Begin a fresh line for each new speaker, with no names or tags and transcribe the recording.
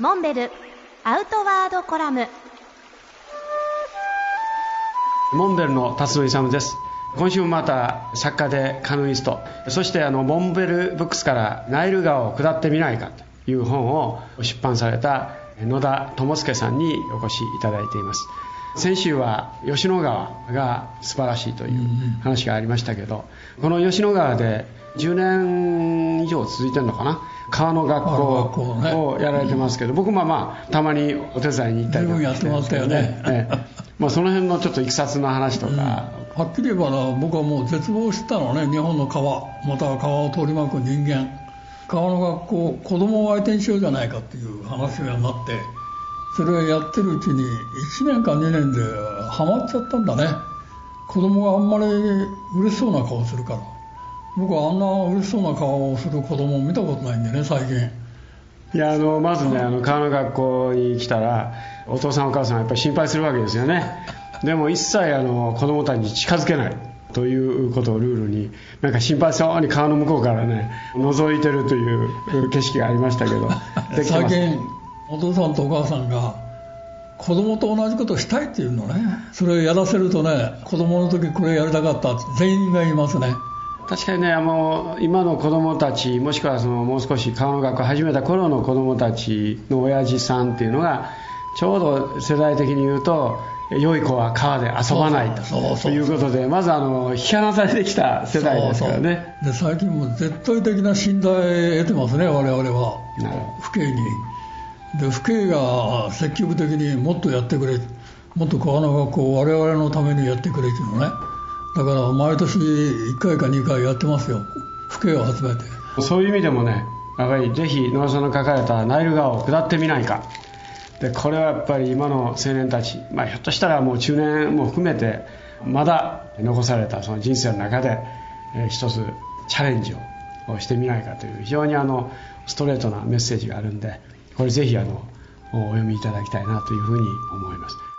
モンベルアウトワードコラム。
モンベルの辰野勇です。今週もまた作家でカヌイスト。そしてあのモンベルブックスからナイル川を下ってみないかという本を出版された野田智介さんにお越しいただいています。先週は吉野川が素晴らしいという話がありましたけどこの吉野川で10年以上続いてるのかな？川の学校をやられてますけど、僕もまあたまにお手伝いに行ったりとか。
やってましたよね、ええ、
まあ、その辺のちょっといきさつの話とか、うん、は
っきり言えばな僕はもう絶望してたのね。日本の川。または川を取り巻く人間。川の学校子供を相手にしようじゃないかっていう話がなってそれをやってるうちに1年か2年でハマっちゃったんだね。子供があんまり嬉しそうな顔するから僕はあんな嬉しそうな顔をする子供を見たことないんでね最近。
いやあのまずねあの川の学校に来たらお父さんお母さんはやっぱり心配するわけですよね。でも一切あの子供たちに近づけない。ということをルールになんか心配そうに川の向こうからね覗いてるという景色がありましたけど
最近お父さんとお母さんが子供と同じことしたいっていうのね。それをやらせるとね子供の時これやりたかったって全員が言いますね
確かにねあの今の子供たちもしくはそのもう少し川の学校始めた頃の子供たちの親父さんっていうのがちょうど世代的に言うと良い子は川で遊ばないということでまずあの引き離されてきた世代ですからね。
で最近も絶対的な信頼得てますね我々は。父兄に。で父兄が積極的にもっとやってくれもっと川の学校を我々のためにやってくれっていうのねだから毎年1回か2回やってますよ。父兄を集めて。
そういう意味でもねやはりぜひ野田さんの書かれたナイル川を下ってみないか。でこれはやっぱり今の青年たち、まあ、ひょっとしたらもう中年も含めてまだ残されたその人生の中で、えー、一つチャレンジをしてみないかという非常にあのストレートなメッセージがあるんでこれぜひあのお読みいただきたいなというふうに思います。